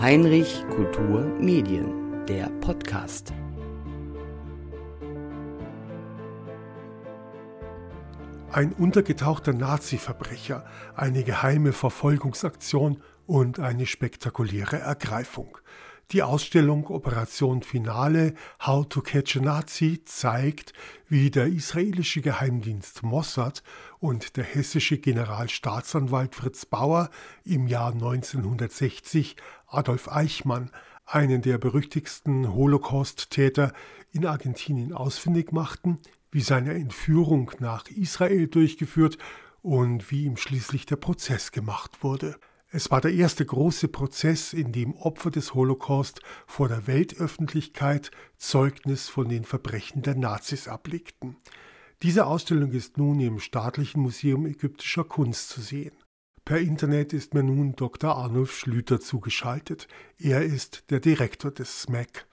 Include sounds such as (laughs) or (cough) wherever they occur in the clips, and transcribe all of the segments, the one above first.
Heinrich Kultur Medien, der Podcast. Ein untergetauchter Nazi-Verbrecher, eine geheime Verfolgungsaktion und eine spektakuläre Ergreifung. Die Ausstellung Operation Finale How to Catch a Nazi zeigt, wie der israelische Geheimdienst Mossad und der hessische Generalstaatsanwalt Fritz Bauer im Jahr 1960 Adolf Eichmann, einen der berüchtigsten Holocaust-Täter in Argentinien ausfindig machten, wie seine Entführung nach Israel durchgeführt und wie ihm schließlich der Prozess gemacht wurde. Es war der erste große Prozess, in dem Opfer des Holocaust vor der Weltöffentlichkeit Zeugnis von den Verbrechen der Nazis ablegten. Diese Ausstellung ist nun im Staatlichen Museum ägyptischer Kunst zu sehen. Per Internet ist mir nun Dr. Arnulf Schlüter zugeschaltet. Er ist der Direktor des SMAC.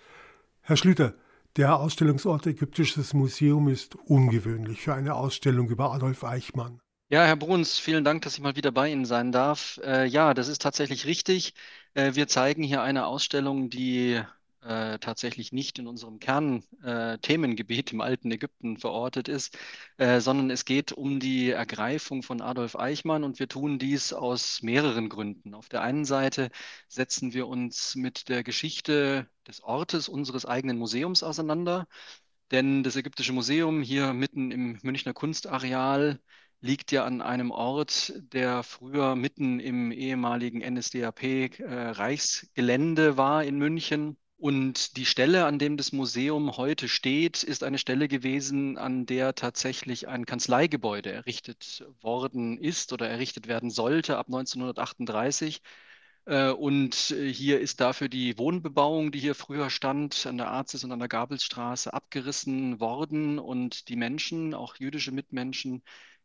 Herr Schlüter, der Ausstellungsort Ägyptisches Museum ist ungewöhnlich für eine Ausstellung über Adolf Eichmann. Ja, Herr Bruns, vielen Dank, dass ich mal wieder bei Ihnen sein darf. Äh, ja, das ist tatsächlich richtig. Äh, wir zeigen hier eine Ausstellung, die äh, tatsächlich nicht in unserem Kernthemengebiet im alten Ägypten verortet ist, äh, sondern es geht um die Ergreifung von Adolf Eichmann und wir tun dies aus mehreren Gründen. Auf der einen Seite setzen wir uns mit der Geschichte des Ortes unseres eigenen Museums auseinander, denn das Ägyptische Museum hier mitten im Münchner Kunstareal liegt ja an einem Ort, der früher mitten im ehemaligen NSDAP-Reichsgelände äh, war in München. Und die Stelle, an dem das Museum heute steht, ist eine Stelle gewesen, an der tatsächlich ein Kanzleigebäude errichtet worden ist oder errichtet werden sollte ab 1938. Äh, und äh, hier ist dafür die Wohnbebauung, die hier früher stand, an der Arzis und an der Gabelsstraße abgerissen worden. Und die Menschen, auch jüdische Mitmenschen,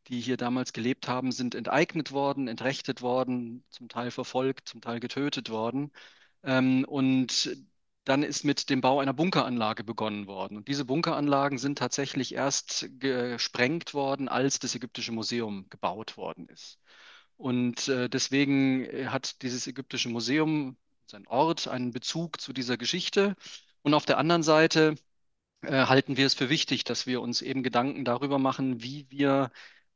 die hier damals gelebt haben, sind enteignet worden, entrechtet worden, zum Teil verfolgt, zum Teil getötet worden. Ähm, und dann ist mit dem Bau einer Bunkeranlage begonnen worden. Und diese Bunkeranlagen sind tatsächlich erst gesprengt worden, als das Ägyptische Museum gebaut worden ist. Und äh, deswegen äh, hat dieses Ägyptische Museum, sein Ort, einen Bezug zu dieser Geschichte. Und auf der anderen Seite äh, halten wir es für wichtig, dass wir uns eben Gedanken darüber machen, wie wir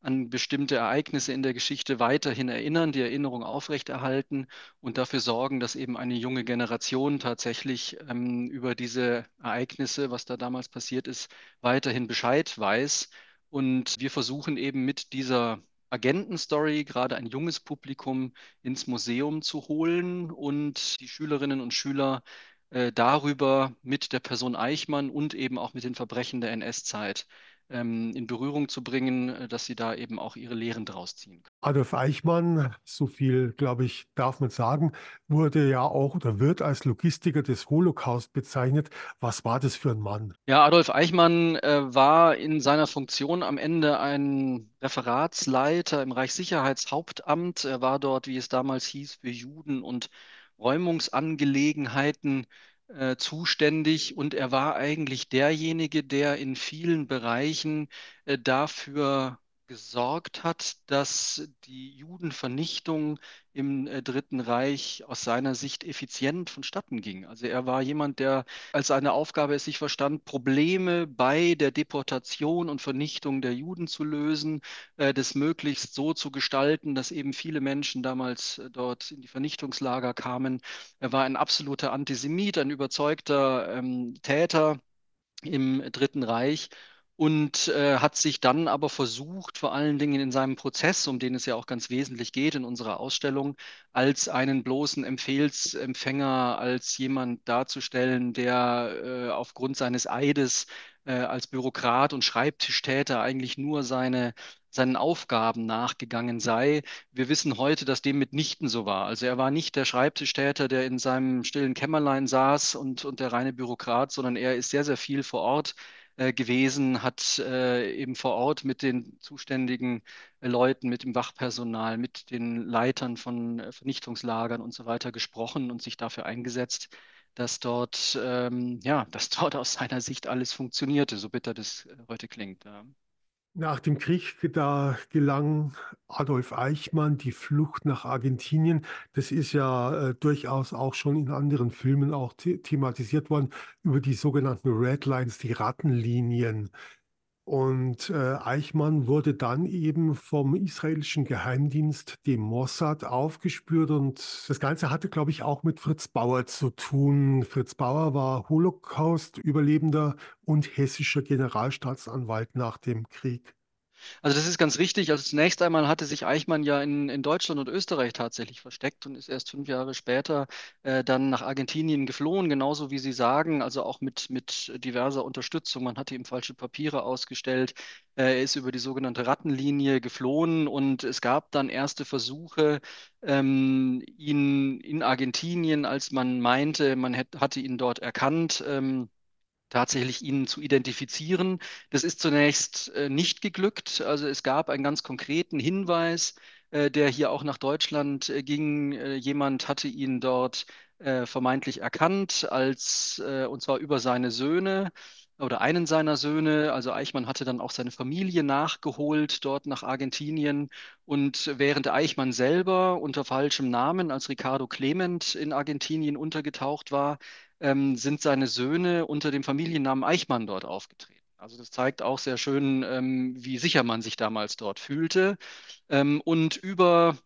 an bestimmte Ereignisse in der Geschichte weiterhin erinnern, die Erinnerung aufrechterhalten und dafür sorgen, dass eben eine junge Generation tatsächlich ähm, über diese Ereignisse, was da damals passiert ist, weiterhin Bescheid weiß. Und wir versuchen eben mit dieser Agentenstory gerade ein junges Publikum ins Museum zu holen und die Schülerinnen und Schüler äh, darüber mit der Person Eichmann und eben auch mit den Verbrechen der NS-Zeit ähm, in Berührung zu bringen, äh, dass sie da eben auch ihre Lehren draus ziehen können. Adolf Eichmann, so viel, glaube ich, darf man sagen, wurde ja auch oder wird als Logistiker des Holocaust bezeichnet. Was war das für ein Mann? Ja, Adolf Eichmann äh, war in seiner Funktion am Ende ein Referatsleiter im Reichssicherheitshauptamt. Er war dort, wie es damals hieß, für Juden und Räumungsangelegenheiten äh, zuständig und er war eigentlich derjenige, der in vielen Bereichen äh, dafür gesorgt hat, dass die Judenvernichtung im äh, Dritten Reich aus seiner Sicht effizient vonstatten ging. Also er war jemand, der als seine Aufgabe es sich verstand, Probleme bei der Deportation und Vernichtung der Juden zu lösen, äh, das möglichst so zu gestalten, dass eben viele Menschen damals äh, dort in die Vernichtungslager kamen. Er war ein absoluter Antisemit, ein überzeugter ähm, Täter im Dritten Reich und äh, hat sich dann aber versucht, vor allen Dingen in seinem Prozess, um den es ja auch ganz wesentlich geht in unserer Ausstellung, als einen bloßen Empfehlsempfänger, als jemand darzustellen, der äh, aufgrund seines Eides äh, als Bürokrat und Schreibtischtäter eigentlich nur seine seinen Aufgaben nachgegangen sei. Wir wissen heute, dass dem mitnichten so war. Also er war nicht der Schreibtischtäter, der in seinem stillen Kämmerlein saß und, und der reine Bürokrat, sondern er ist sehr, sehr viel vor Ort äh, gewesen, hat äh, eben vor Ort mit den zuständigen äh, Leuten, mit dem Wachpersonal, mit den Leitern von Vernichtungslagern und so weiter gesprochen und sich dafür eingesetzt, dass dort, ähm, ja, (laughs) dass dort aus seiner Sicht alles funktionierte, so bitter das äh, heute klingt. Ja. Nach dem Krieg, da gelang Adolf Eichmann die Flucht nach Argentinien. Das ist ja äh, durchaus auch schon in anderen Filmen auch the thematisiert worden über die sogenannten Red Lines, die Rattenlinien. Und äh, Eichmann wurde dann eben vom israelischen Geheimdienst, dem Mossad, aufgespürt. Und das Ganze hatte, glaube ich, auch mit Fritz Bauer zu tun. Fritz Bauer war Holocaust-Überlebender und hessischer Generalstaatsanwalt nach dem Krieg. Also das ist ganz richtig. Also zunächst einmal hatte sich Eichmann ja in, in Deutschland und Österreich tatsächlich versteckt und ist erst fünf Jahre später äh, dann nach Argentinien geflohen, genauso wie Sie sagen, also auch mit, mit diverser Unterstützung. Man hatte ihm falsche Papiere ausgestellt. Äh, er ist über die sogenannte Rattenlinie geflohen und es gab dann erste Versuche, ähm, ihn in Argentinien, als man meinte, man hätte, hatte ihn dort erkannt, ähm, tatsächlich ihn zu identifizieren. Das ist zunächst äh, nicht geglückt. Also es gab einen ganz konkreten Hinweis, äh, der hier auch nach Deutschland äh, ging. Jemand hatte ihn dort vermeintlich erkannt, als, und zwar über seine Söhne oder einen seiner Söhne. Also Eichmann hatte dann auch seine Familie nachgeholt dort nach Argentinien. Und während Eichmann selber unter falschem Namen als Ricardo Clement in Argentinien untergetaucht war, ähm, sind seine Söhne unter dem Familiennamen Eichmann dort aufgetreten. Also das zeigt auch sehr schön, ähm, wie sicher man sich damals dort fühlte. Ähm, und über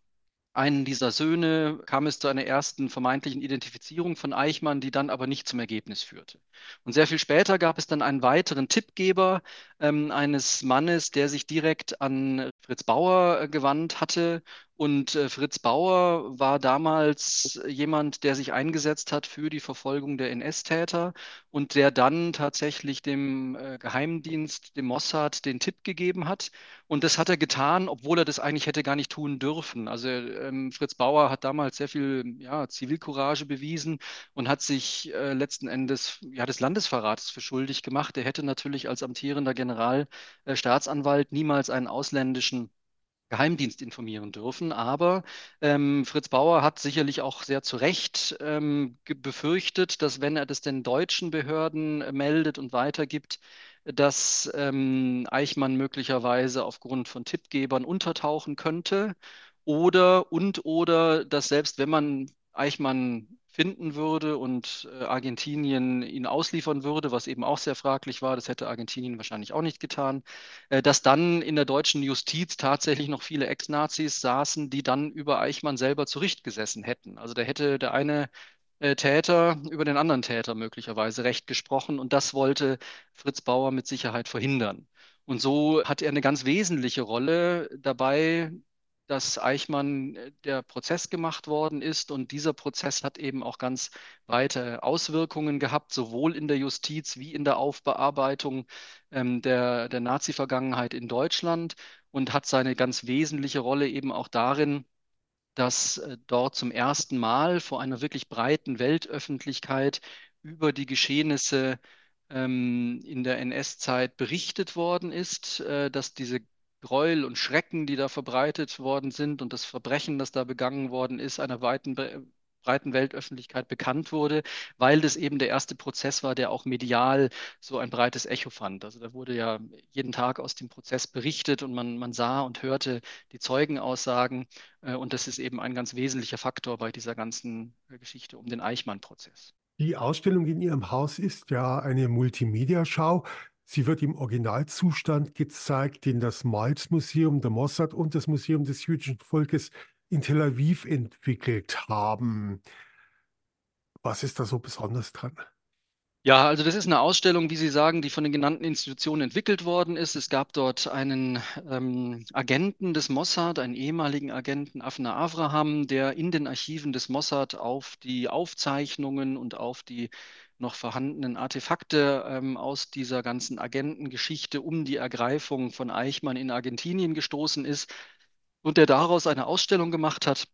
einen dieser Söhne kam es zu einer ersten vermeintlichen Identifizierung von Eichmann, die dann aber nicht zum Ergebnis führte. Und sehr viel später gab es dann einen weiteren Tippgeber ähm, eines Mannes, der sich direkt an Fritz Bauer äh, gewandt hatte und äh, Fritz Bauer war damals jemand, der sich eingesetzt hat für die Verfolgung der NS-Täter und der dann tatsächlich dem äh, Geheimdienst, dem Mossad, den Tipp gegeben hat. Und das hat er getan, obwohl er das eigentlich hätte gar nicht tun dürfen. Also ähm, Fritz Bauer hat damals sehr viel ja, Zivilcourage bewiesen und hat sich äh, letzten Endes ja, des Landesverrats für schuldig gemacht. Er hätte natürlich als amtierender Generalstaatsanwalt niemals einen ausländischen Geheimdienst informieren dürfen. Aber ähm, Fritz Bauer hat sicherlich auch sehr zu Recht ähm, befürchtet, dass wenn er das den deutschen Behörden äh, meldet und weitergibt, dass ähm, Eichmann möglicherweise aufgrund von Tippgebern untertauchen könnte oder und oder dass selbst wenn man Eichmann finden würde und äh, Argentinien ihn ausliefern würde, was eben auch sehr fraglich war, das hätte Argentinien wahrscheinlich auch nicht getan, äh, dass dann in der deutschen Justiz tatsächlich noch viele Ex-Nazis saßen, die dann über Eichmann selber zu Richt gesessen hätten. Also da hätte der eine äh, Täter über den anderen Täter möglicherweise Recht gesprochen und das wollte Fritz Bauer mit Sicherheit verhindern. Und so hat er eine ganz wesentliche Rolle dabei, dass Eichmann äh, der Prozess gemacht worden ist. Und dieser Prozess hat eben auch ganz weite Auswirkungen gehabt, sowohl in der Justiz wie in der Aufbearbeitung ähm, der, der Nazi-Vergangenheit in Deutschland und hat seine ganz wesentliche Rolle eben auch darin, dass äh, dort zum ersten Mal vor einer wirklich breiten Weltöffentlichkeit über die Geschehnisse ähm, in der NS-Zeit berichtet worden ist, äh, dass diese Gräuel und Schrecken, die da verbreitet worden sind und das Verbrechen, das da begangen worden ist, einer weiten, breiten Weltöffentlichkeit bekannt wurde, weil das eben der erste Prozess war, der auch medial so ein breites Echo fand. Also da wurde ja jeden Tag aus dem Prozess berichtet und man, man sah und hörte die Zeugenaussagen. Äh, und das ist eben ein ganz wesentlicher Faktor bei dieser ganzen äh, Geschichte um den Eichmann-Prozess. Die Ausstellung in Ihrem Haus ist ja eine Multimedia-Schau. Sie wird im Originalzustand gezeigt, den das Miles Museum der Mossad und das Museum des jüdischen Volkes in Tel Aviv entwickelt haben. Was ist da so besonders dran? Ja, also das ist eine Ausstellung, wie Sie sagen, die von den genannten Institutionen entwickelt worden ist. Es gab dort einen ähm, Agenten des Mossad, einen ehemaligen Agenten, Afna Avraham, der in den Archiven des Mossad auf die Aufzeichnungen und auf die noch vorhandenen Artefakte ähm, aus dieser ganzen Agentengeschichte um die Ergreifung von Eichmann in Argentinien gestoßen ist und der daraus eine Ausstellung gemacht hat.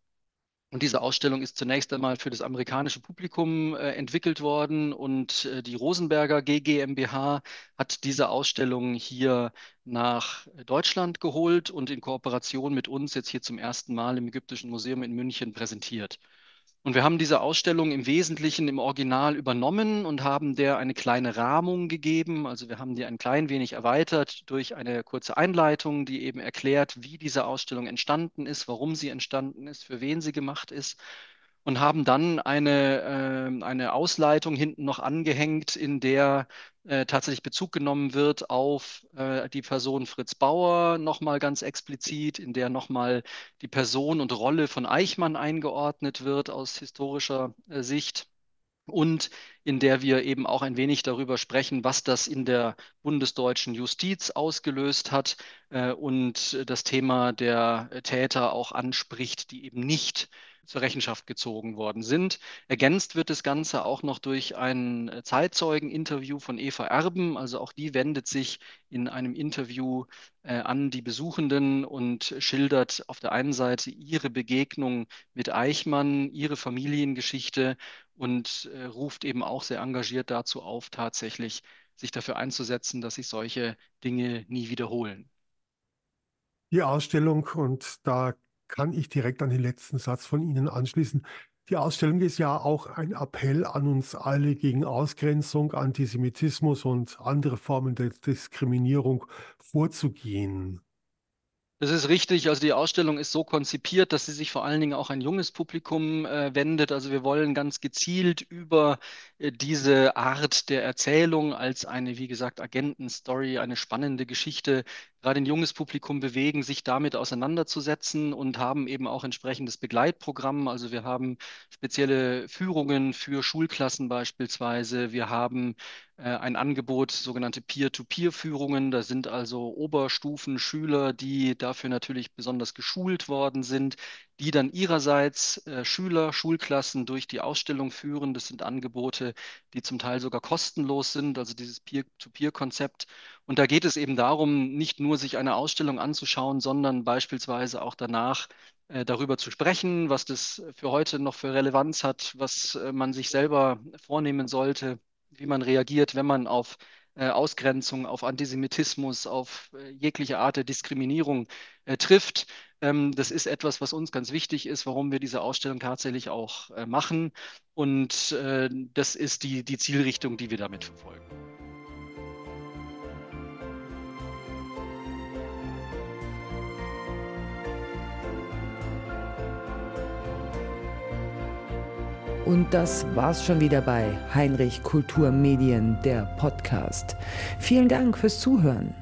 Und diese Ausstellung ist zunächst einmal für das amerikanische Publikum äh, entwickelt worden und äh, die Rosenberger GmbH hat diese Ausstellung hier nach Deutschland geholt und in Kooperation mit uns jetzt hier zum ersten Mal im Ägyptischen Museum in München präsentiert. Und wir haben diese Ausstellung im Wesentlichen im Original übernommen und haben der eine kleine Rahmung gegeben. Also wir haben die ein klein wenig erweitert durch eine kurze Einleitung, die eben erklärt, wie diese Ausstellung entstanden ist, warum sie entstanden ist, für wen sie gemacht ist und haben dann eine, äh, eine Ausleitung hinten noch angehängt, in der äh, tatsächlich Bezug genommen wird auf äh, die Person Fritz Bauer nochmal ganz explizit, in der nochmal die Person und Rolle von Eichmann eingeordnet wird aus historischer äh, Sicht und in der wir eben auch ein wenig darüber sprechen, was das in der bundesdeutschen Justiz ausgelöst hat äh, und das Thema der Täter auch anspricht, die eben nicht zur Rechenschaft gezogen worden sind. Ergänzt wird das Ganze auch noch durch ein äh, Zeitzeugeninterview von Eva Erben. Also auch die wendet sich in einem Interview äh, an die Besuchenden und schildert auf der einen Seite ihre Begegnung mit Eichmann, ihre Familiengeschichte und äh, ruft eben auch sehr engagiert dazu auf, tatsächlich sich dafür einzusetzen, dass sich solche Dinge nie wiederholen. Die Ausstellung, und da kann ich direkt an den letzten Satz von Ihnen anschließen. Die Ausstellung ist ja auch ein Appell an uns alle gegen Ausgrenzung, Antisemitismus und andere Formen der Diskriminierung vorzugehen. Das ist richtig. Also die Ausstellung ist so konzipiert, dass sie sich vor allen Dingen auch ein junges Publikum äh, wendet. Also wir wollen ganz gezielt über äh, diese Art der Erzählung als eine, wie gesagt, Agentenstory, eine spannende Geschichte gerade ein junges Publikum bewegen, sich damit auseinanderzusetzen und haben eben auch entsprechendes Begleitprogramm. Also wir haben spezielle Führungen für Schulklassen beispielsweise. Wir haben äh, ein Angebot, sogenannte Peer-to-Peer-Führungen. Da sind also Oberstufenschüler, die dafür natürlich besonders geschult worden sind, die dann ihrerseits äh, Schüler, Schulklassen durch die Ausstellung führen. Das sind Angebote, die zum Teil sogar kostenlos sind, also dieses Peer-to-Peer-Konzept. Und da geht es eben darum, nicht nur sich eine Ausstellung anzuschauen, sondern beispielsweise auch danach äh, darüber zu sprechen, was das für heute noch für Relevanz hat, was äh, man sich selber vornehmen sollte, wie man reagiert, wenn man auf äh, Ausgrenzung, auf Antisemitismus, auf jegliche Art der Diskriminierung trifft. Ähm, das ist etwas, was uns ganz wichtig ist, warum wir diese Ausstellung tatsächlich auch machen. Und das ist die, die Zielrichtung, die wir damit verfolgen. Und das war's schon wieder bei Heinrich Kulturmedien, der Podcast. Vielen Dank fürs Zuhören.